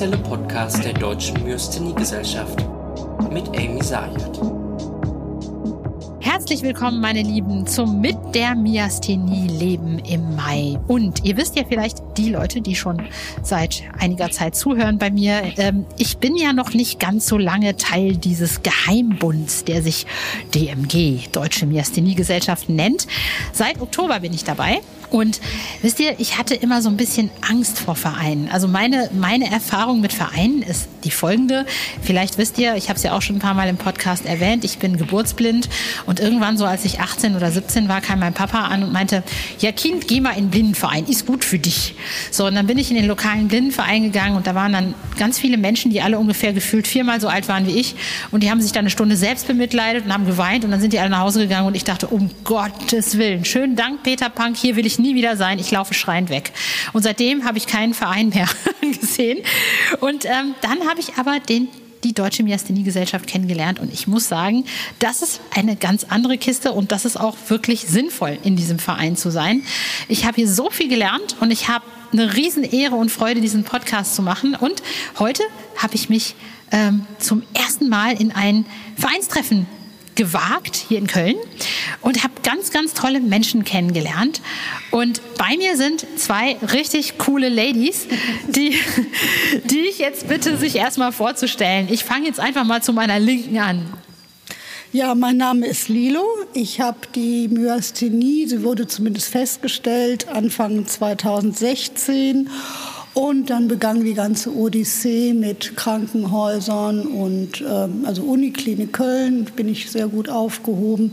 offizielle Podcast der Deutschen Myasthenie-Gesellschaft mit Amy Sayat. Herzlich willkommen, meine Lieben, zum Mit der Myasthenie Leben im Mai. Und ihr wisst ja vielleicht, die Leute, die schon seit einiger Zeit zuhören bei mir, ähm, ich bin ja noch nicht ganz so lange Teil dieses Geheimbunds, der sich DMG, Deutsche Myasthenie Gesellschaft, nennt. Seit Oktober bin ich dabei und wisst ihr, ich hatte immer so ein bisschen Angst vor Vereinen. Also meine, meine Erfahrung mit Vereinen ist die folgende. Vielleicht wisst ihr, ich habe es ja auch schon ein paar Mal im Podcast erwähnt, ich bin geburtsblind und irgendwann so, als ich 18 oder 17 war, kam mein Papa an und meinte, ja Kind, geh mal in den Blindenverein, ist gut für dich. So, und dann bin ich in den lokalen Blindenverein gegangen und da waren dann ganz viele Menschen, die alle ungefähr gefühlt viermal so alt waren wie ich und die haben sich dann eine Stunde selbst bemitleidet und haben geweint und dann sind die alle nach Hause gegangen und ich dachte, um Gottes Willen, schönen Dank Peter Punk, hier will ich nie wieder sein, ich laufe schreiend weg. Und seitdem habe ich keinen Verein mehr gesehen. Und ähm, dann habe ich aber den die Deutsche Myasthenie-Gesellschaft kennengelernt und ich muss sagen, das ist eine ganz andere Kiste und das ist auch wirklich sinnvoll, in diesem Verein zu sein. Ich habe hier so viel gelernt und ich habe eine Riesenehre und Freude, diesen Podcast zu machen und heute habe ich mich ähm, zum ersten Mal in ein Vereinstreffen gewagt hier in Köln und habe ganz, ganz tolle Menschen kennengelernt. Und bei mir sind zwei richtig coole Ladies, die, die ich jetzt bitte, sich erstmal vorzustellen. Ich fange jetzt einfach mal zu meiner Linken an. Ja, mein Name ist Lilo. Ich habe die Myasthenie, sie wurde zumindest festgestellt, Anfang 2016 und dann begann die ganze Odyssee mit Krankenhäusern und ähm, also Uniklinik Köln bin ich sehr gut aufgehoben.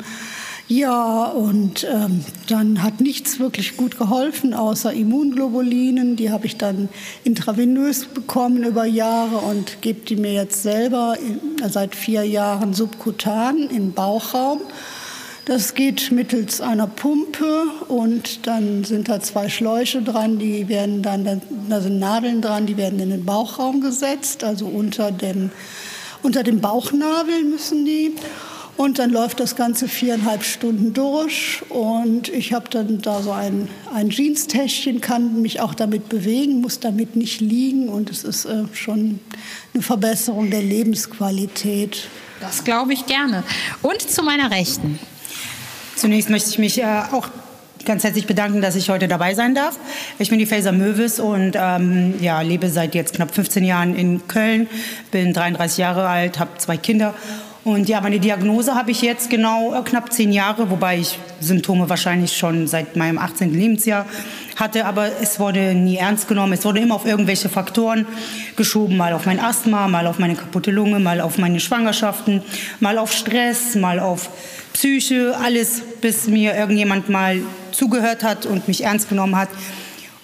Ja, und ähm, dann hat nichts wirklich gut geholfen, außer Immunglobulinen. Die habe ich dann intravenös bekommen über Jahre und gebe die mir jetzt selber in, seit vier Jahren subkutan im Bauchraum. Das geht mittels einer Pumpe und dann sind da zwei Schläuche dran, die werden dann, da sind Nadeln dran, die werden in den Bauchraum gesetzt, also unter dem, unter dem Bauchnabel müssen die. Und dann läuft das Ganze viereinhalb Stunden durch und ich habe dann da so ein, ein Jeans-Täschchen, kann mich auch damit bewegen, muss damit nicht liegen und es ist äh, schon eine Verbesserung der Lebensqualität. Das glaube ich gerne. Und zu meiner Rechten. Zunächst möchte ich mich äh, auch ganz herzlich bedanken, dass ich heute dabei sein darf. Ich bin die Faser Möwes und ähm, ja, lebe seit jetzt knapp 15 Jahren in Köln, bin 33 Jahre alt, habe zwei Kinder und ja, meine Diagnose habe ich jetzt genau äh, knapp zehn Jahre, wobei ich Symptome wahrscheinlich schon seit meinem 18. Lebensjahr hatte, aber es wurde nie ernst genommen. Es wurde immer auf irgendwelche Faktoren geschoben, mal auf mein Asthma, mal auf meine kaputte Lunge, mal auf meine Schwangerschaften, mal auf Stress, mal auf Psyche, alles, bis mir irgendjemand mal zugehört hat und mich ernst genommen hat.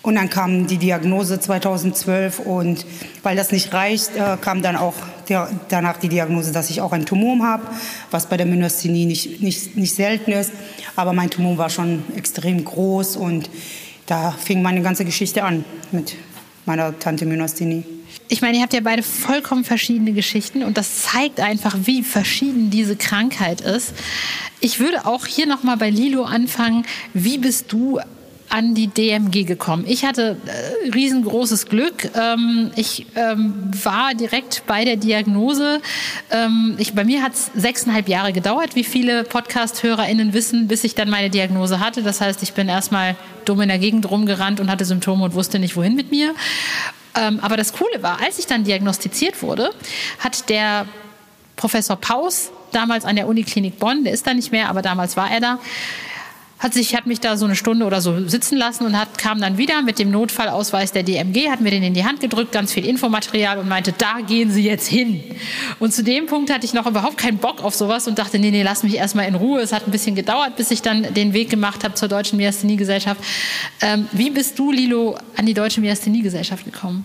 Und dann kam die Diagnose 2012 und weil das nicht reicht, äh, kam dann auch der, danach die Diagnose, dass ich auch ein Tumor habe, was bei der Myasthenie nicht, nicht, nicht selten ist. Aber mein Tumor war schon extrem groß und da fing meine ganze Geschichte an mit meiner Tante Myasthenie. Ich meine, ihr habt ja beide vollkommen verschiedene Geschichten und das zeigt einfach, wie verschieden diese Krankheit ist. Ich würde auch hier nochmal bei Lilo anfangen. Wie bist du an die DMG gekommen. Ich hatte äh, riesengroßes Glück. Ähm, ich ähm, war direkt bei der Diagnose. Ähm, ich, bei mir hat es sechseinhalb Jahre gedauert, wie viele Podcast-HörerInnen wissen, bis ich dann meine Diagnose hatte. Das heißt, ich bin erstmal dumm in der Gegend rumgerannt und hatte Symptome und wusste nicht, wohin mit mir. Ähm, aber das Coole war, als ich dann diagnostiziert wurde, hat der Professor Paus damals an der Uniklinik Bonn, der ist da nicht mehr, aber damals war er da, hat sich hat mich da so eine Stunde oder so sitzen lassen und hat kam dann wieder mit dem Notfallausweis der DMG, hat mir den in die Hand gedrückt, ganz viel Infomaterial und meinte, da gehen Sie jetzt hin. Und zu dem Punkt hatte ich noch überhaupt keinen Bock auf sowas und dachte, nee, nee, lass mich erstmal in Ruhe. Es hat ein bisschen gedauert, bis ich dann den Weg gemacht habe zur Deutschen Myasthenie-Gesellschaft. Ähm, wie bist du, Lilo, an die Deutsche Myasthenie-Gesellschaft gekommen?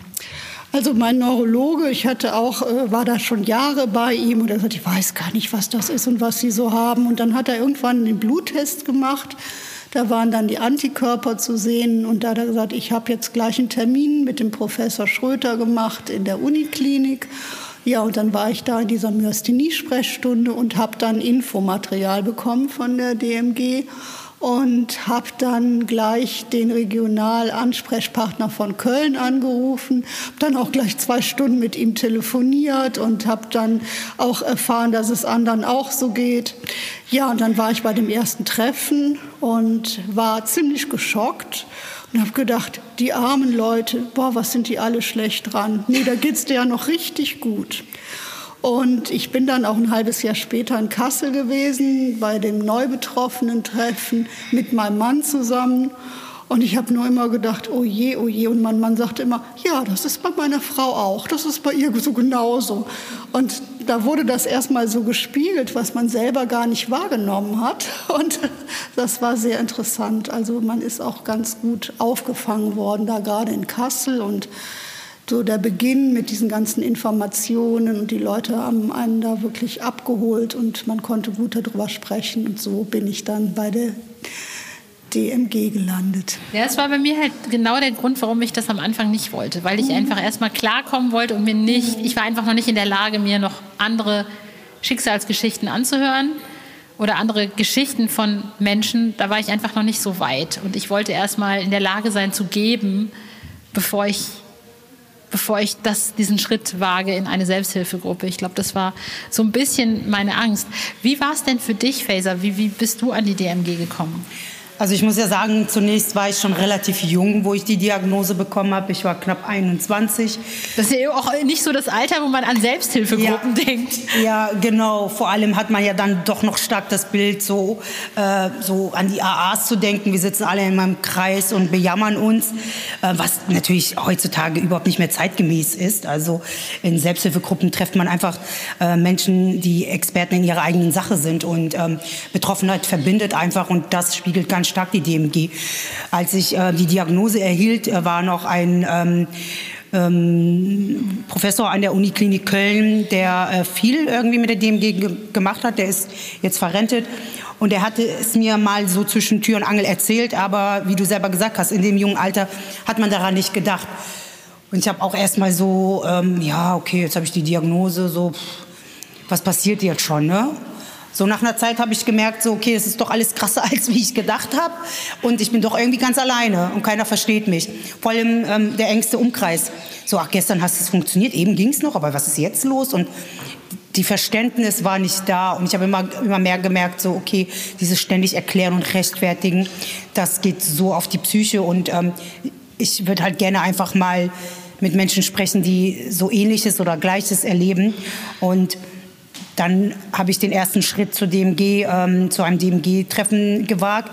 Also mein Neurologe, ich hatte auch, äh, war da schon Jahre bei ihm und er sagte, ich weiß gar nicht, was das ist und was Sie so haben. Und dann hat er irgendwann den Bluttest gemacht. Da waren dann die Antikörper zu sehen und da hat er gesagt, ich habe jetzt gleich einen Termin mit dem Professor Schröter gemacht in der Uniklinik. Ja, und dann war ich da in dieser Myasthenie-Sprechstunde und habe dann Infomaterial bekommen von der DMG und habe dann gleich den Regionalansprechpartner von Köln angerufen, habe dann auch gleich zwei Stunden mit ihm telefoniert und habe dann auch erfahren, dass es anderen auch so geht. Ja, und dann war ich bei dem ersten Treffen und war ziemlich geschockt und habe gedacht, die armen Leute, boah, was sind die alle schlecht dran. Nee, da geht's dir ja noch richtig gut. Und ich bin dann auch ein halbes Jahr später in Kassel gewesen, bei dem Neubetroffenen-Treffen mit meinem Mann zusammen. Und ich habe nur immer gedacht, oh je, oh je. Und mein Mann sagte immer, ja, das ist bei meiner Frau auch, das ist bei ihr so genauso. Und da wurde das erstmal so gespiegelt, was man selber gar nicht wahrgenommen hat. Und das war sehr interessant. Also man ist auch ganz gut aufgefangen worden, da gerade in Kassel. Und so der Beginn mit diesen ganzen Informationen und die Leute haben einen da wirklich abgeholt und man konnte gut darüber sprechen und so bin ich dann bei der DMG gelandet. Ja, das war bei mir halt genau der Grund, warum ich das am Anfang nicht wollte, weil ich mhm. einfach erstmal klarkommen wollte und mir nicht, ich war einfach noch nicht in der Lage, mir noch andere Schicksalsgeschichten anzuhören oder andere Geschichten von Menschen, da war ich einfach noch nicht so weit und ich wollte erstmal in der Lage sein zu geben, bevor ich bevor ich das, diesen Schritt wage in eine Selbsthilfegruppe. Ich glaube, das war so ein bisschen meine Angst. Wie war es denn für dich, Faser? Wie, wie bist du an die DMG gekommen? Also ich muss ja sagen, zunächst war ich schon relativ jung, wo ich die Diagnose bekommen habe. Ich war knapp 21. Das ist ja auch nicht so das Alter, wo man an Selbsthilfegruppen ja, denkt. Ja, genau. Vor allem hat man ja dann doch noch stark das Bild, so, äh, so an die AAs zu denken. Wir sitzen alle in meinem Kreis und bejammern uns, äh, was natürlich heutzutage überhaupt nicht mehr zeitgemäß ist. Also in Selbsthilfegruppen trifft man einfach äh, Menschen, die Experten in ihrer eigenen Sache sind. Und ähm, Betroffenheit verbindet einfach und das spiegelt ganz stark die DMG. Als ich äh, die Diagnose erhielt, äh, war noch ein ähm, ähm, Professor an der Uniklinik Köln, der äh, viel irgendwie mit der DMG ge gemacht hat. Der ist jetzt verrentet. Und er hatte es mir mal so zwischen Tür und Angel erzählt, aber wie du selber gesagt hast, in dem jungen Alter hat man daran nicht gedacht. Und ich habe auch erst mal so, ähm, ja, okay, jetzt habe ich die Diagnose, so, pff, was passiert jetzt schon, ne? So nach einer Zeit habe ich gemerkt, so okay, es ist doch alles krasser, als wie ich gedacht habe. Und ich bin doch irgendwie ganz alleine und keiner versteht mich. Vor allem ähm, der engste Umkreis. So, ach, gestern hast es funktioniert, eben ging es noch, aber was ist jetzt los? Und die Verständnis war nicht da und ich habe immer, immer mehr gemerkt, so okay, dieses ständig erklären und rechtfertigen, das geht so auf die Psyche und ähm, ich würde halt gerne einfach mal mit Menschen sprechen, die so Ähnliches oder Gleiches erleben und dann habe ich den ersten Schritt zu DMG, ähm, zu einem DMG-Treffen gewagt,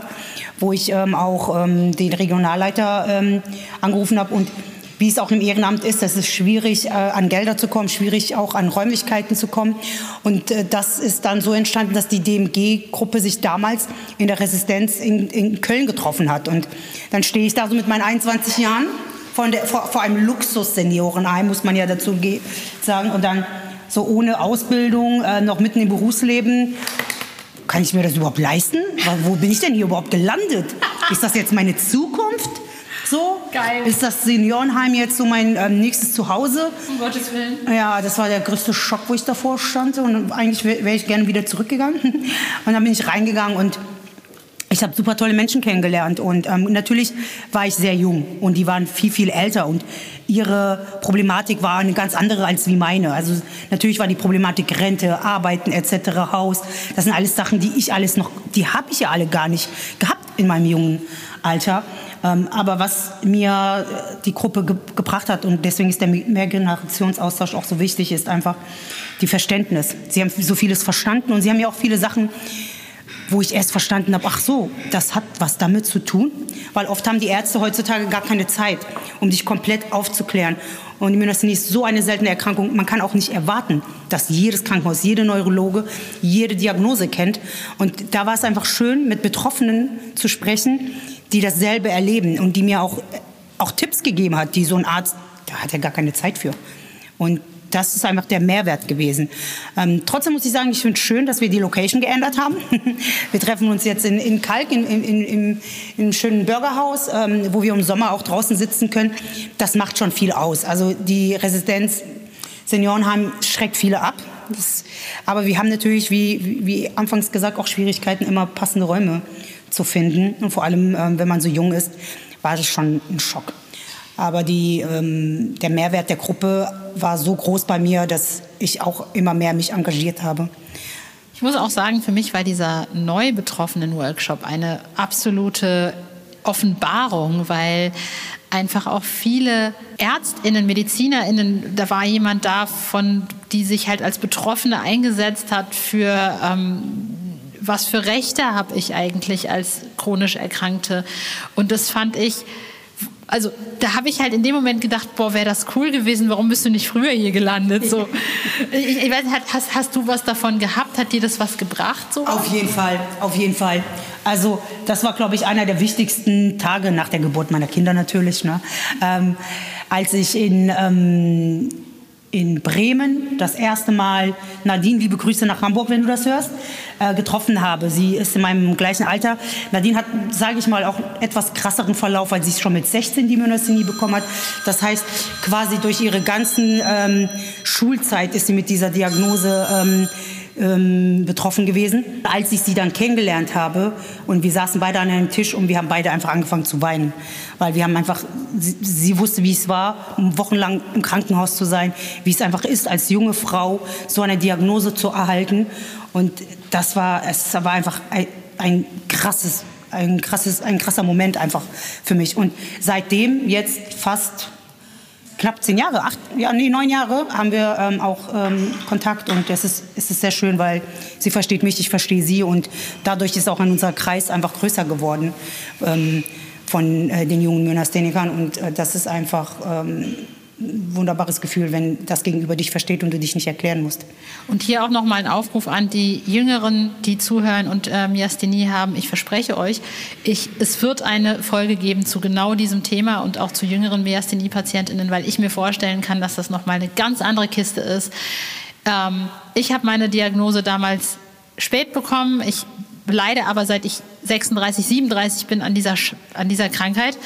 wo ich ähm, auch ähm, den Regionalleiter ähm, angerufen habe und wie es auch im Ehrenamt ist, es ist schwierig, äh, an Gelder zu kommen, schwierig auch an Räumlichkeiten zu kommen. Und äh, das ist dann so entstanden, dass die DMG-Gruppe sich damals in der Resistenz in, in Köln getroffen hat. Und dann stehe ich da so mit meinen 21 Jahren von der, vor, vor einem Luxus-Seniorenheim, muss man ja dazu sagen. Und dann so ohne Ausbildung, äh, noch mitten im Berufsleben. Kann ich mir das überhaupt leisten? Wo bin ich denn hier überhaupt gelandet? Ist das jetzt meine Zukunft? So? Geil. Ist das Seniorenheim jetzt so mein ähm, nächstes Zuhause? Um Gottes Willen. Ja, das war der größte Schock, wo ich davor stand. Und eigentlich wäre wär ich gerne wieder zurückgegangen. Und dann bin ich reingegangen und ich habe super tolle Menschen kennengelernt und ähm, natürlich war ich sehr jung und die waren viel, viel älter und ihre Problematik war eine ganz andere als wie meine. Also natürlich war die Problematik Rente, Arbeiten etc., Haus. Das sind alles Sachen, die ich alles noch, die habe ich ja alle gar nicht gehabt in meinem jungen Alter. Ähm, aber was mir äh, die Gruppe ge gebracht hat und deswegen ist der Mehrgenerationsaustausch auch so wichtig, ist einfach die Verständnis. Sie haben so vieles verstanden und sie haben ja auch viele Sachen wo ich erst verstanden habe, ach so, das hat was damit zu tun, weil oft haben die Ärzte heutzutage gar keine Zeit, um dich komplett aufzuklären. Und die Myasthenie ist so eine seltene Erkrankung, man kann auch nicht erwarten, dass jedes Krankenhaus, jede Neurologe jede Diagnose kennt. Und da war es einfach schön, mit Betroffenen zu sprechen, die dasselbe erleben und die mir auch, auch Tipps gegeben hat, die so ein Arzt, da hat er gar keine Zeit für. Und das ist einfach der Mehrwert gewesen. Ähm, trotzdem muss ich sagen, ich finde es schön, dass wir die Location geändert haben. wir treffen uns jetzt in, in Kalk, in, in, in, in einem schönen Burgerhaus, ähm, wo wir im Sommer auch draußen sitzen können. Das macht schon viel aus. Also die Residenz Seniorenheim schreckt viele ab. Das, aber wir haben natürlich, wie, wie anfangs gesagt, auch Schwierigkeiten, immer passende Räume zu finden. Und vor allem, ähm, wenn man so jung ist, war das schon ein Schock. Aber die, ähm, der Mehrwert der Gruppe war so groß bei mir, dass ich auch immer mehr mich engagiert habe. Ich muss auch sagen, für mich war dieser neu betroffenen Workshop eine absolute Offenbarung, weil einfach auch viele Ärztinnen, Medizinerinnen, da war jemand da, von die sich halt als Betroffene eingesetzt hat für ähm, was für Rechte habe ich eigentlich als chronisch Erkrankte. Und das fand ich also da habe ich halt in dem Moment gedacht, boah, wäre das cool gewesen, warum bist du nicht früher hier gelandet? So, ich, ich weiß, hast, hast du was davon gehabt? Hat dir das was gebracht? So? Auf jeden Fall, auf jeden Fall. Also das war, glaube ich, einer der wichtigsten Tage nach der Geburt meiner Kinder natürlich. Ne? Ähm, als ich in ähm, in Bremen das erste Mal Nadine, liebe Grüße nach Hamburg, wenn du das hörst, äh, getroffen habe. Sie ist in meinem gleichen Alter. Nadine hat, sage ich mal, auch etwas krasseren Verlauf, weil sie schon mit 16 die Myasthenie bekommen hat. Das heißt, quasi durch ihre ganzen ähm, Schulzeit ist sie mit dieser Diagnose ähm, ähm, betroffen gewesen. Als ich sie dann kennengelernt habe und wir saßen beide an einem Tisch und wir haben beide einfach angefangen zu weinen, weil wir haben einfach, sie, sie wusste, wie es war, um wochenlang im Krankenhaus zu sein, wie es einfach ist, als junge Frau so eine Diagnose zu erhalten. Und das war, es war einfach ein, ein krasses, ein krasses, ein krasser Moment einfach für mich. Und seitdem jetzt fast knapp zehn Jahre, acht, ja, nee, neun Jahre haben wir ähm, auch ähm, Kontakt und das ist, ist es sehr schön, weil sie versteht mich, ich verstehe sie und dadurch ist auch unser Kreis einfach größer geworden ähm, von äh, den jungen Myasthenikern und äh, das ist einfach ähm, wunderbares Gefühl, wenn das Gegenüber dich versteht und du dich nicht erklären musst. Und hier auch nochmal ein Aufruf an die Jüngeren, die zuhören und äh, Myasthenie haben. Ich verspreche euch, ich, es wird eine Folge geben zu genau diesem Thema und auch zu jüngeren Myasthenie-PatientInnen, weil ich mir vorstellen kann, dass das nochmal eine ganz andere Kiste ist. Ähm, ich habe meine Diagnose damals spät bekommen. Ich leide aber seit ich 36, 37 bin an dieser, an dieser Krankheit.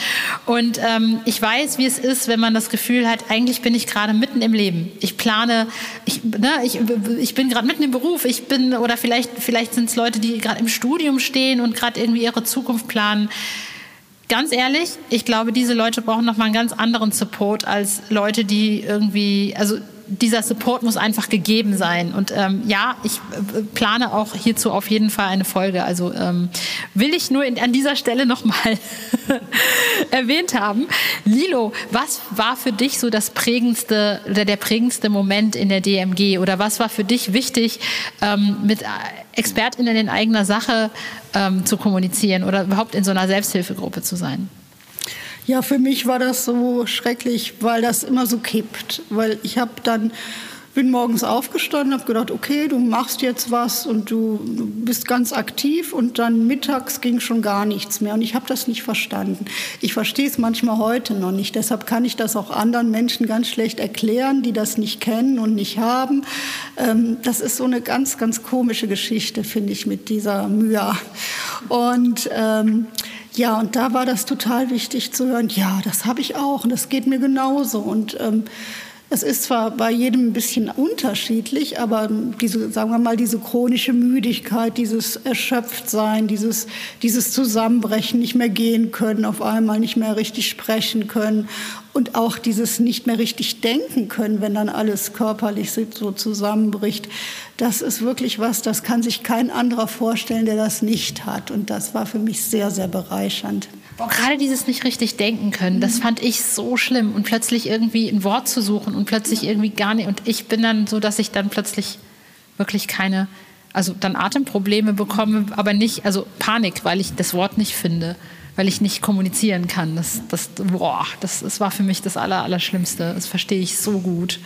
Und ähm, ich weiß, wie es ist, wenn man das Gefühl hat, eigentlich bin ich gerade mitten im Leben. Ich plane, ich, ne, ich, ich bin gerade mitten im Beruf. Ich bin, oder vielleicht, vielleicht sind es Leute, die gerade im Studium stehen und gerade irgendwie ihre Zukunft planen. Ganz ehrlich, ich glaube, diese Leute brauchen nochmal einen ganz anderen Support als Leute, die irgendwie, also dieser Support muss einfach gegeben sein. Und ähm, ja, ich äh, plane auch hierzu auf jeden Fall eine Folge. Also ähm, will ich nur in, an dieser Stelle nochmal erwähnt haben. Lilo, was war für dich so das prägendste oder der prägendste Moment in der DMG? Oder was war für dich wichtig, ähm, mit ExpertInnen in eigener Sache ähm, zu kommunizieren oder überhaupt in so einer Selbsthilfegruppe zu sein? Ja, für mich war das so schrecklich, weil das immer so kippt. Weil ich habe dann bin morgens aufgestanden, habe gedacht, okay, du machst jetzt was und du, bist ganz aktiv und dann mittags ging schon gar nichts mehr und ich habe das nicht verstanden. Ich verstehe es manchmal heute noch nicht, deshalb kann ich das auch anderen Menschen ganz schlecht erklären, die das nicht kennen und nicht haben. Ähm, das ist so eine ganz, ganz komische Geschichte, finde ich, mit dieser Mühe. Und ähm, ja, und da war das total wichtig zu hören, ja, das habe ich auch und das geht mir genauso. Und ähm, es ist zwar bei jedem ein bisschen unterschiedlich, aber diese, sagen wir mal, diese chronische Müdigkeit, dieses Erschöpftsein, dieses, dieses Zusammenbrechen, nicht mehr gehen können, auf einmal nicht mehr richtig sprechen können und auch dieses nicht mehr richtig denken können, wenn dann alles körperlich so zusammenbricht. Das ist wirklich was, das kann sich kein anderer vorstellen, der das nicht hat. Und das war für mich sehr, sehr bereichernd. Gerade dieses nicht richtig denken können, das fand ich so schlimm. Und plötzlich irgendwie ein Wort zu suchen und plötzlich irgendwie gar nicht. Und ich bin dann so, dass ich dann plötzlich wirklich keine, also dann Atemprobleme bekomme, aber nicht, also Panik, weil ich das Wort nicht finde, weil ich nicht kommunizieren kann. Das, das, boah, das, das war für mich das Aller, Allerschlimmste. Das verstehe ich so gut.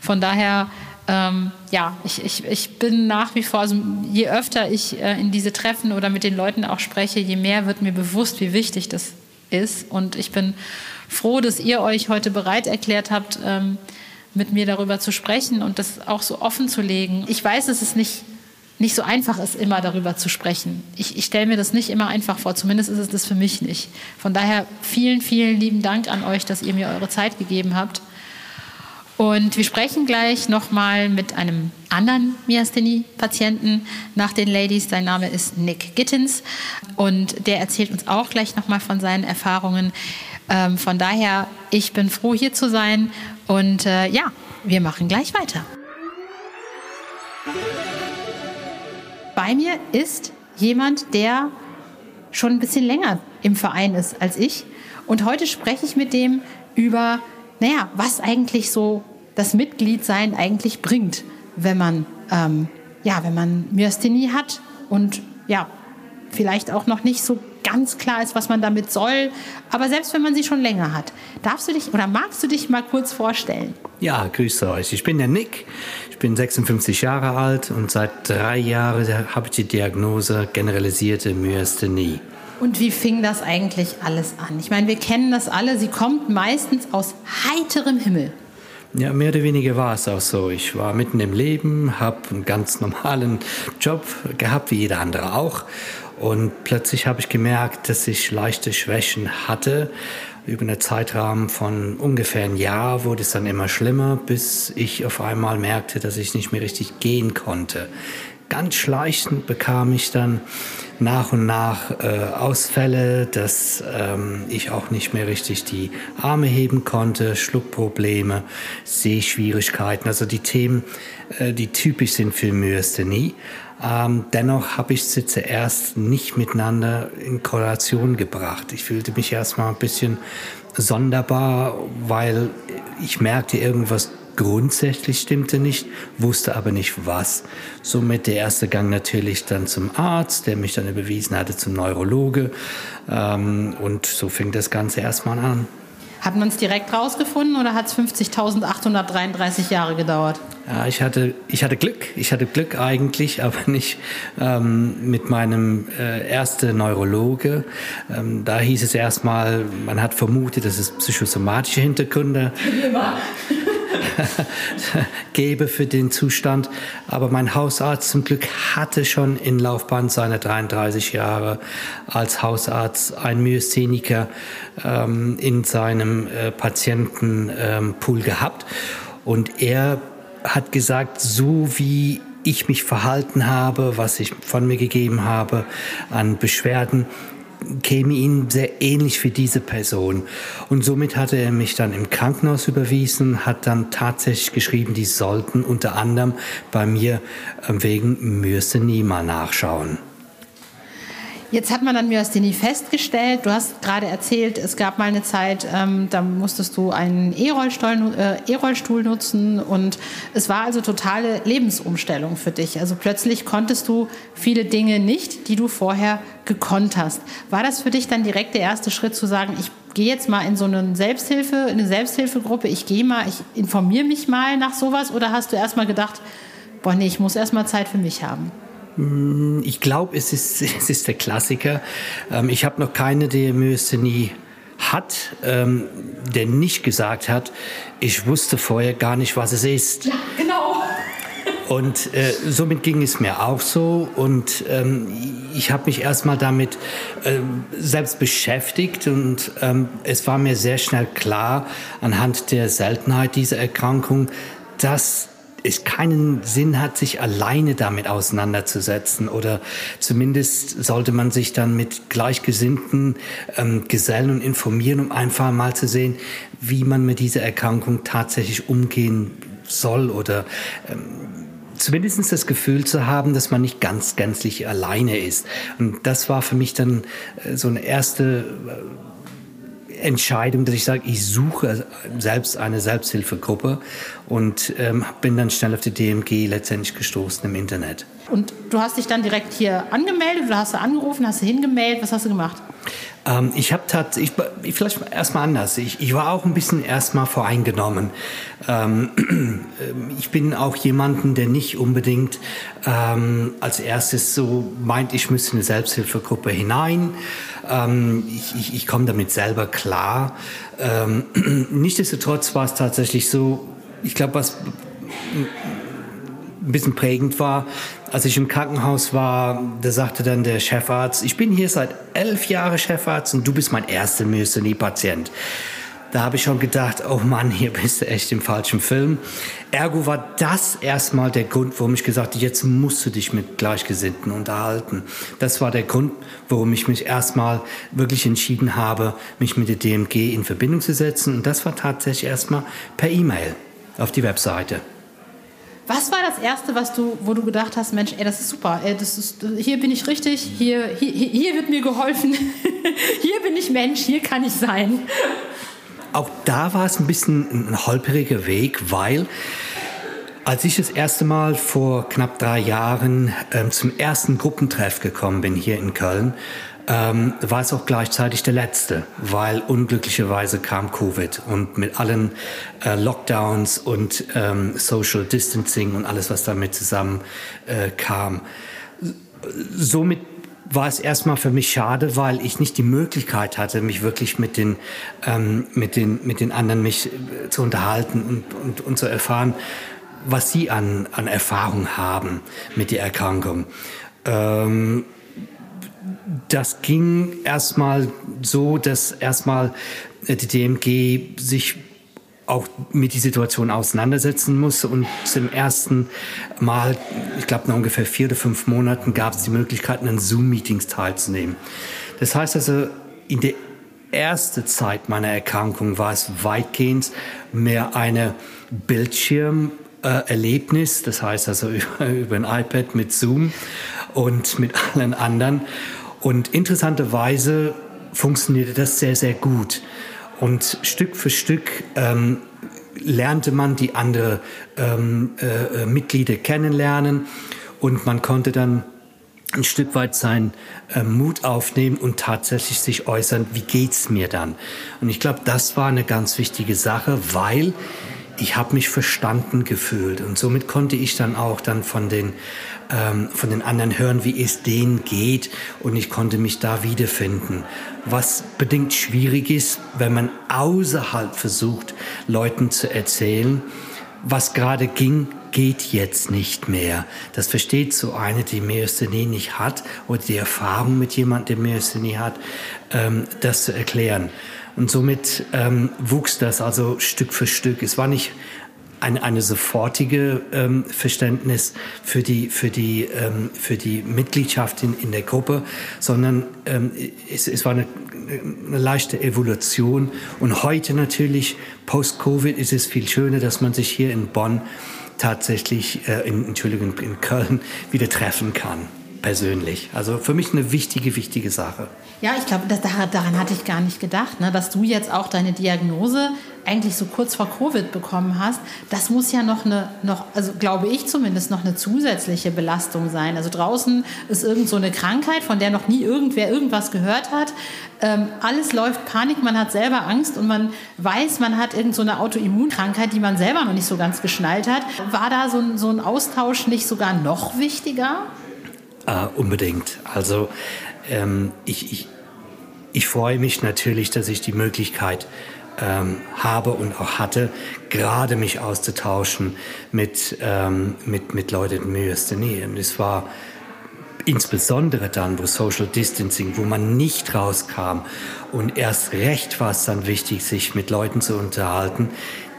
Von daher ähm, ja, ich, ich, ich bin nach wie vor, also je öfter ich äh, in diese Treffen oder mit den Leuten auch spreche, je mehr wird mir bewusst, wie wichtig das ist. Und ich bin froh, dass ihr euch heute bereit erklärt habt, ähm, mit mir darüber zu sprechen und das auch so offen zu legen. Ich weiß, dass es nicht, nicht so einfach ist, immer darüber zu sprechen. Ich, ich stelle mir das nicht immer einfach vor, zumindest ist es das für mich nicht. Von daher vielen, vielen lieben Dank an euch, dass ihr mir eure Zeit gegeben habt. Und wir sprechen gleich nochmal mit einem anderen Myasthenie-Patienten nach den Ladies. Sein Name ist Nick Gittins und der erzählt uns auch gleich nochmal von seinen Erfahrungen. Ähm, von daher, ich bin froh, hier zu sein und äh, ja, wir machen gleich weiter. Bei mir ist jemand, der schon ein bisschen länger im Verein ist als ich. Und heute spreche ich mit dem über, naja, was eigentlich so das Mitgliedsein eigentlich bringt, wenn man, ähm, ja, wenn man Myasthenie hat und ja, vielleicht auch noch nicht so ganz klar ist, was man damit soll. Aber selbst wenn man sie schon länger hat, darfst du dich oder magst du dich mal kurz vorstellen? Ja, grüße euch. Ich bin der Nick. Ich bin 56 Jahre alt und seit drei Jahren habe ich die Diagnose generalisierte Myasthenie. Und wie fing das eigentlich alles an? Ich meine, wir kennen das alle. Sie kommt meistens aus heiterem Himmel. Ja, mehr oder weniger war es auch so. Ich war mitten im Leben, habe einen ganz normalen Job gehabt, wie jeder andere auch. Und plötzlich habe ich gemerkt, dass ich leichte Schwächen hatte. Über einen Zeitrahmen von ungefähr ein Jahr wurde es dann immer schlimmer, bis ich auf einmal merkte, dass ich nicht mehr richtig gehen konnte. Ganz schleichend bekam ich dann nach und nach äh, Ausfälle, dass ähm, ich auch nicht mehr richtig die Arme heben konnte, Schluckprobleme, Sehschwierigkeiten, also die Themen, äh, die typisch sind für Myasthenie. Ähm, dennoch habe ich sie zuerst nicht miteinander in Korrelation gebracht. Ich fühlte mich erstmal ein bisschen sonderbar, weil ich merkte, irgendwas grundsätzlich stimmte nicht, wusste aber nicht was. Somit der erste Gang natürlich dann zum Arzt, der mich dann überwiesen hatte zum Neurologe. Ähm, und so fing das Ganze erstmal an. Hat man es direkt rausgefunden oder hat es 50.833 Jahre gedauert? Ja, ich hatte, ich hatte Glück. Ich hatte Glück eigentlich, aber nicht ähm, mit meinem äh, ersten Neurologe. Ähm, da hieß es erstmal, man hat vermutet, dass es psychosomatische Hintergründe. gebe für den Zustand. Aber mein Hausarzt zum Glück hatte schon in Laufbahn seiner 33 Jahre als Hausarzt ein Myastheniker ähm, in seinem äh, Patientenpool ähm, gehabt. Und er hat gesagt, so wie ich mich verhalten habe, was ich von mir gegeben habe an Beschwerden, käme ihm sehr ähnlich wie diese Person. Und somit hatte er mich dann im Krankenhaus überwiesen, hat dann tatsächlich geschrieben, die sollten unter anderem bei mir äh, wegen Myasthenie mal nachschauen. Jetzt hat man dann Myasthenie festgestellt. Du hast gerade erzählt, es gab mal eine Zeit, ähm, da musstest du einen E-Rollstuhl äh, e nutzen und es war also totale Lebensumstellung für dich. Also plötzlich konntest du viele Dinge nicht, die du vorher gekonnt hast. War das für dich dann direkt der erste Schritt zu sagen, ich gehe jetzt mal in so eine Selbsthilfe, eine Selbsthilfegruppe, ich gehe mal, ich informiere mich mal nach sowas oder hast du erst mal gedacht, boah nee, ich muss erst mal Zeit für mich haben? Mm, ich glaube, es ist, es ist der Klassiker. Ähm, ich habe noch keine, der Myasthenie hat, ähm, der nicht gesagt hat, ich wusste vorher gar nicht, was es ist. Ja, genau. Und äh, somit ging es mir auch so. Und ähm, ich habe mich erstmal damit äh, selbst beschäftigt. Und ähm, es war mir sehr schnell klar, anhand der Seltenheit dieser Erkrankung, dass es keinen Sinn hat, sich alleine damit auseinanderzusetzen oder zumindest sollte man sich dann mit Gleichgesinnten ähm, gesellen und informieren, um einfach mal zu sehen, wie man mit dieser Erkrankung tatsächlich umgehen soll oder ähm, zumindest das Gefühl zu haben, dass man nicht ganz gänzlich alleine ist. Und das war für mich dann äh, so eine erste äh, Entscheidung, dass ich sage, ich suche selbst eine Selbsthilfegruppe und ähm, bin dann schnell auf die DMG letztendlich gestoßen im Internet. Und du hast dich dann direkt hier angemeldet, du hast du angerufen, hast du hingemeldet, was hast du gemacht? Ähm, ich habe tatsächlich, vielleicht erstmal anders, ich, ich war auch ein bisschen erstmal voreingenommen. Ähm, ich bin auch jemanden, der nicht unbedingt ähm, als erstes so meint, ich müsste in eine Selbsthilfegruppe hinein. Ähm, ich, ich, ich komme damit selber klar. Ähm, nichtsdestotrotz war es tatsächlich so, ich glaube, was ein bisschen prägend war, als ich im Krankenhaus war, da sagte dann der Chefarzt, ich bin hier seit elf Jahren Chefarzt und du bist mein erster Myasthenie-Patient. da habe ich schon gedacht, oh Mann, hier bist du echt im falschen Film. Ergo war das erstmal der Grund, warum ich gesagt habe, jetzt musst du dich mit Gleichgesinnten unterhalten. Das war der Grund, warum ich mich erstmal wirklich entschieden habe, mich mit der DMG in Verbindung zu setzen. Und das war tatsächlich erstmal per E-Mail auf die Webseite. Was war das Erste, was du, wo du gedacht hast, Mensch, ey, das ist super, ey, das ist, hier bin ich richtig, hier, hier, hier wird mir geholfen, hier bin ich Mensch, hier kann ich sein. Auch da war es ein bisschen ein holpriger Weg, weil als ich das erste Mal vor knapp drei Jahren ähm, zum ersten Gruppentreff gekommen bin hier in Köln, ähm, war es auch gleichzeitig der letzte, weil unglücklicherweise kam Covid und mit allen äh, Lockdowns und ähm, Social Distancing und alles, was damit zusammen äh, kam. Somit war es erstmal für mich schade, weil ich nicht die Möglichkeit hatte, mich wirklich mit den, ähm, mit den, mit den anderen mich äh, zu unterhalten und, und, und zu erfahren, was sie an, an Erfahrung haben mit der Erkrankung. Ähm, das ging erstmal so, dass erstmal die DMG sich auch mit die Situation auseinandersetzen muss. Und zum ersten Mal, ich glaube nach ungefähr vier oder fünf Monaten, gab es die Möglichkeit, an Zoom-Meetings teilzunehmen. Das heißt also, in der ersten Zeit meiner Erkrankung war es weitgehend mehr eine Bildschirmerlebnis, das heißt also über, über ein iPad mit Zoom und mit allen anderen. Und interessanterweise funktionierte das sehr, sehr gut. Und Stück für Stück ähm, lernte man die anderen ähm, äh, äh, Mitglieder kennenlernen und man konnte dann ein Stück weit seinen äh, Mut aufnehmen und tatsächlich sich äußern, wie geht's mir dann? Und ich glaube, das war eine ganz wichtige Sache, weil ich habe mich verstanden gefühlt und somit konnte ich dann auch dann von den ähm, von den anderen hören, wie es denen geht und ich konnte mich da wiederfinden. Was bedingt schwierig ist, wenn man außerhalb versucht, Leuten zu erzählen, was gerade ging, geht jetzt nicht mehr. Das versteht so eine, die Myasthenie nicht hat oder die Erfahrung mit jemandem, der Myasthenie hat, ähm, das zu erklären. Und somit ähm, wuchs das also Stück für Stück. Es war nicht eine, eine sofortige ähm, Verständnis für die, für die, ähm, für die Mitgliedschaft in, in der Gruppe, sondern ähm, es, es war eine, eine leichte Evolution. Und heute natürlich, post-Covid, ist es viel schöner, dass man sich hier in Bonn tatsächlich, äh, in, Entschuldigung, in Köln wieder treffen kann persönlich. Also für mich eine wichtige, wichtige Sache. Ja, ich glaube, daran hatte ich gar nicht gedacht, ne, dass du jetzt auch deine Diagnose eigentlich so kurz vor Covid bekommen hast. Das muss ja noch eine, noch, also glaube ich zumindest, noch eine zusätzliche Belastung sein. Also draußen ist irgend so eine Krankheit, von der noch nie irgendwer irgendwas gehört hat. Ähm, alles läuft Panik, man hat selber Angst und man weiß, man hat irgend so eine Autoimmunkrankheit, die man selber noch nicht so ganz geschnallt hat. War da so ein, so ein Austausch nicht sogar noch wichtiger? Uh, unbedingt. Also ähm, ich, ich, ich freue mich natürlich, dass ich die Möglichkeit ähm, habe und auch hatte, gerade mich auszutauschen mit, ähm, mit, mit Leuten mit Myasthenie. Und es war insbesondere dann, wo Social Distancing, wo man nicht rauskam und erst recht war es dann wichtig, sich mit Leuten zu unterhalten,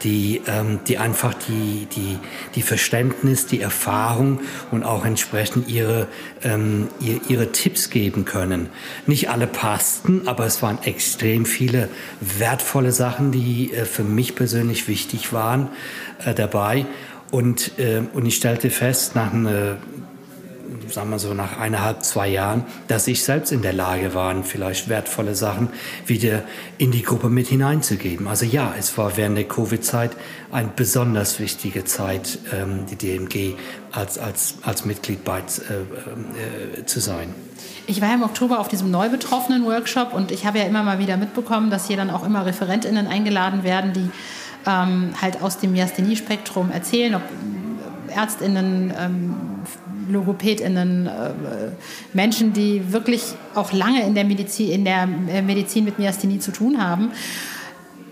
die, ähm, die einfach die, die, die Verständnis, die Erfahrung und auch entsprechend ihre, ähm, ihre, ihre Tipps geben können. Nicht alle passten, aber es waren extrem viele wertvolle Sachen, die äh, für mich persönlich wichtig waren äh, dabei. Und, äh, und ich stellte fest, nach einer sagen wir so nach eineinhalb, zwei Jahren, dass ich selbst in der Lage war, vielleicht wertvolle Sachen wieder in die Gruppe mit hineinzugeben. Also ja, es war während der Covid-Zeit eine besonders wichtige Zeit, ähm, die DMG als, als, als Mitglied bei, äh, äh, zu sein. Ich war im Oktober auf diesem Neubetroffenen-Workshop und ich habe ja immer mal wieder mitbekommen, dass hier dann auch immer ReferentInnen eingeladen werden, die ähm, halt aus dem Myasthenie-Spektrum erzählen, ob ÄrztInnen, ähm, LogopädInnen, äh, Menschen, die wirklich auch lange in der Medizin, in der äh, Medizin mit Myasthenie zu tun haben.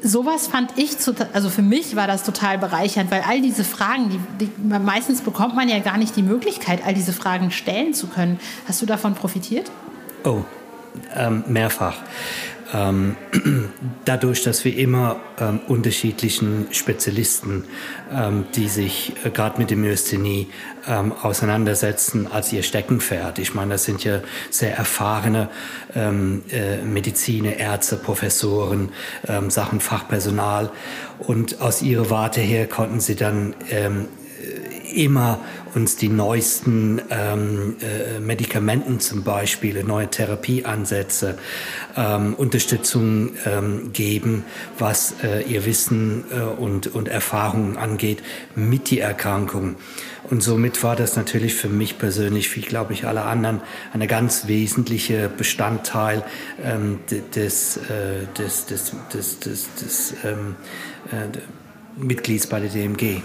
Sowas fand ich, also für mich war das total bereichernd, weil all diese Fragen, die, die meistens bekommt man ja gar nicht die Möglichkeit, all diese Fragen stellen zu können. Hast du davon profitiert? Oh, ähm, mehrfach. Ähm, dadurch, dass wir immer ähm, unterschiedlichen Spezialisten, ähm, die sich äh, gerade mit der Myasthenie ähm, auseinandersetzen, als ihr Steckenpferd. Ich meine, das sind ja sehr erfahrene ähm, äh, Mediziner, Ärzte, Professoren, ähm, Sachen Fachpersonal. Und aus ihrer Warte her konnten sie dann immer uns die neuesten ähm, äh, Medikamenten zum Beispiel, neue Therapieansätze, ähm, Unterstützung ähm, geben, was äh, ihr Wissen äh, und, und Erfahrungen angeht mit die Erkrankung. Und somit war das natürlich für mich persönlich, wie glaube ich alle anderen, eine ganz wesentliche Bestandteil ähm, des, äh, des, des, des, des, des ähm, äh, Mitglieds bei der DMG.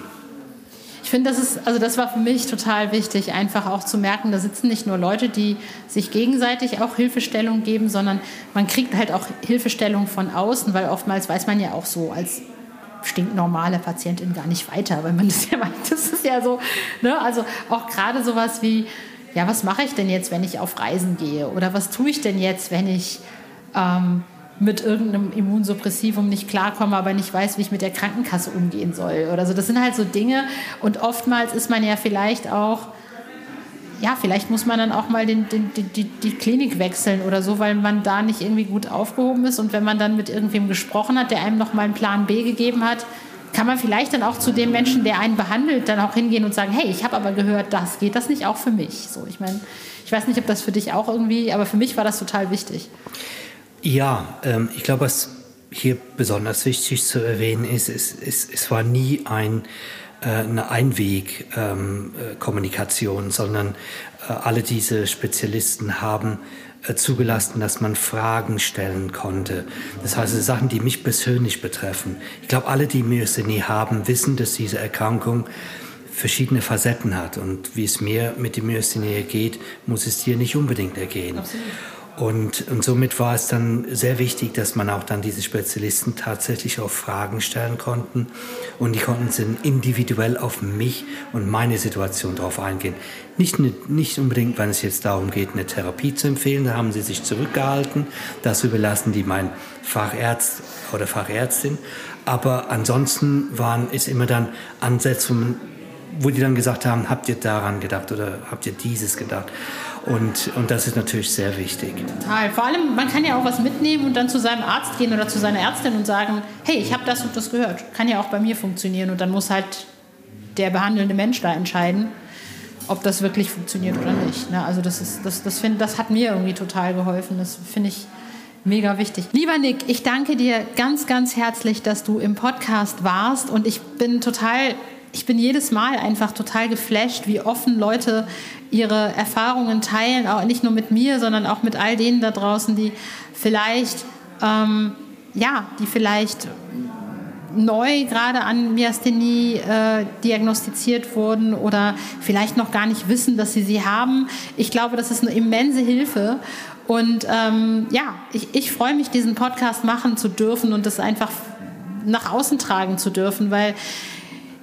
Ich finde, das ist, also das war für mich total wichtig, einfach auch zu merken, da sitzen nicht nur Leute, die sich gegenseitig auch Hilfestellung geben, sondern man kriegt halt auch Hilfestellung von außen, weil oftmals weiß man ja auch so als stinknormale Patientin gar nicht weiter, weil man das ja meint, das ist ja so, ne? also auch gerade sowas wie, ja, was mache ich denn jetzt, wenn ich auf Reisen gehe? Oder was tue ich denn jetzt, wenn ich ähm, mit irgendeinem Immunsuppressivum nicht klarkomme, aber nicht weiß, wie ich mit der Krankenkasse umgehen soll oder so. Das sind halt so Dinge und oftmals ist man ja vielleicht auch, ja, vielleicht muss man dann auch mal den, den, die, die Klinik wechseln oder so, weil man da nicht irgendwie gut aufgehoben ist und wenn man dann mit irgendwem gesprochen hat, der einem noch mal einen Plan B gegeben hat, kann man vielleicht dann auch zu dem Menschen, der einen behandelt, dann auch hingehen und sagen, hey, ich habe aber gehört, das geht das nicht auch für mich. So, ich meine, ich weiß nicht, ob das für dich auch irgendwie, aber für mich war das total wichtig. Ja, ähm, ich glaube, was hier besonders wichtig zu erwähnen ist, ist, ist es war nie ein, äh, eine Einweg-Kommunikation, ähm, äh, sondern äh, alle diese Spezialisten haben äh, zugelassen, dass man Fragen stellen konnte. Das heißt, Sachen, die mich persönlich betreffen. Ich glaube, alle, die Myasthenie haben, wissen, dass diese Erkrankung verschiedene Facetten hat. Und wie es mir mit der Myasthenie geht, muss es dir nicht unbedingt ergehen. Absolut. Und, und somit war es dann sehr wichtig, dass man auch dann diese Spezialisten tatsächlich auch Fragen stellen konnten. Und die konnten dann individuell auf mich und meine Situation drauf eingehen. Nicht, nicht unbedingt, wenn es jetzt darum geht, eine Therapie zu empfehlen, da haben sie sich zurückgehalten. Das überlassen die mein Facharzt oder Fachärztin. Aber ansonsten waren es immer dann Ansätze, wo die dann gesagt haben, habt ihr daran gedacht oder habt ihr dieses gedacht? Und, und das ist natürlich sehr wichtig. Total. Vor allem, man kann ja auch was mitnehmen und dann zu seinem Arzt gehen oder zu seiner Ärztin und sagen, hey, ich habe das und das gehört. Kann ja auch bei mir funktionieren. Und dann muss halt der behandelnde Mensch da entscheiden, ob das wirklich funktioniert oder nicht. Ne? Also das, ist, das, das, find, das hat mir irgendwie total geholfen. Das finde ich mega wichtig. Lieber Nick, ich danke dir ganz, ganz herzlich, dass du im Podcast warst. Und ich bin total ich bin jedes Mal einfach total geflasht, wie offen Leute ihre Erfahrungen teilen, auch nicht nur mit mir, sondern auch mit all denen da draußen, die vielleicht, ähm, ja, die vielleicht neu gerade an Myasthenie äh, diagnostiziert wurden oder vielleicht noch gar nicht wissen, dass sie sie haben. Ich glaube, das ist eine immense Hilfe. Und ähm, ja, ich, ich freue mich, diesen Podcast machen zu dürfen und das einfach nach außen tragen zu dürfen, weil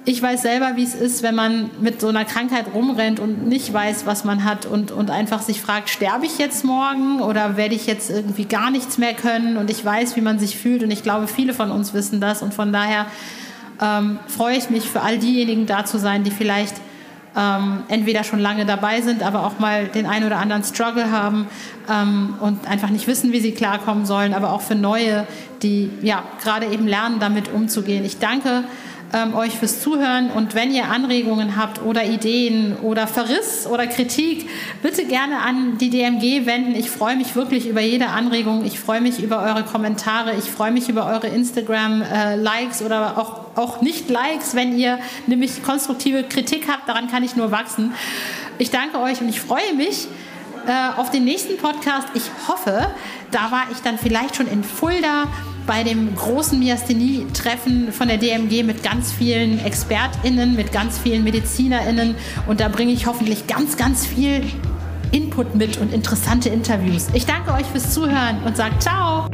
ich weiß selber, wie es ist, wenn man mit so einer Krankheit rumrennt und nicht weiß, was man hat und, und einfach sich fragt, sterbe ich jetzt morgen oder werde ich jetzt irgendwie gar nichts mehr können? Und ich weiß, wie man sich fühlt und ich glaube, viele von uns wissen das und von daher ähm, freue ich mich für all diejenigen da zu sein, die vielleicht ähm, entweder schon lange dabei sind, aber auch mal den einen oder anderen Struggle haben ähm, und einfach nicht wissen, wie sie klarkommen sollen, aber auch für Neue, die ja gerade eben lernen, damit umzugehen. Ich danke ähm, euch fürs Zuhören und wenn ihr Anregungen habt oder Ideen oder Verriss oder Kritik, bitte gerne an die DMG wenden. Ich freue mich wirklich über jede Anregung. Ich freue mich über eure Kommentare. Ich freue mich über eure Instagram-Likes äh, oder auch, auch Nicht-Likes, wenn ihr nämlich konstruktive Kritik habt. Daran kann ich nur wachsen. Ich danke euch und ich freue mich äh, auf den nächsten Podcast. Ich hoffe, da war ich dann vielleicht schon in Fulda bei dem großen Myasthenie-Treffen von der DMG mit ganz vielen ExpertInnen, mit ganz vielen MedizinerInnen. Und da bringe ich hoffentlich ganz, ganz viel Input mit und interessante Interviews. Ich danke euch fürs Zuhören und sage ciao!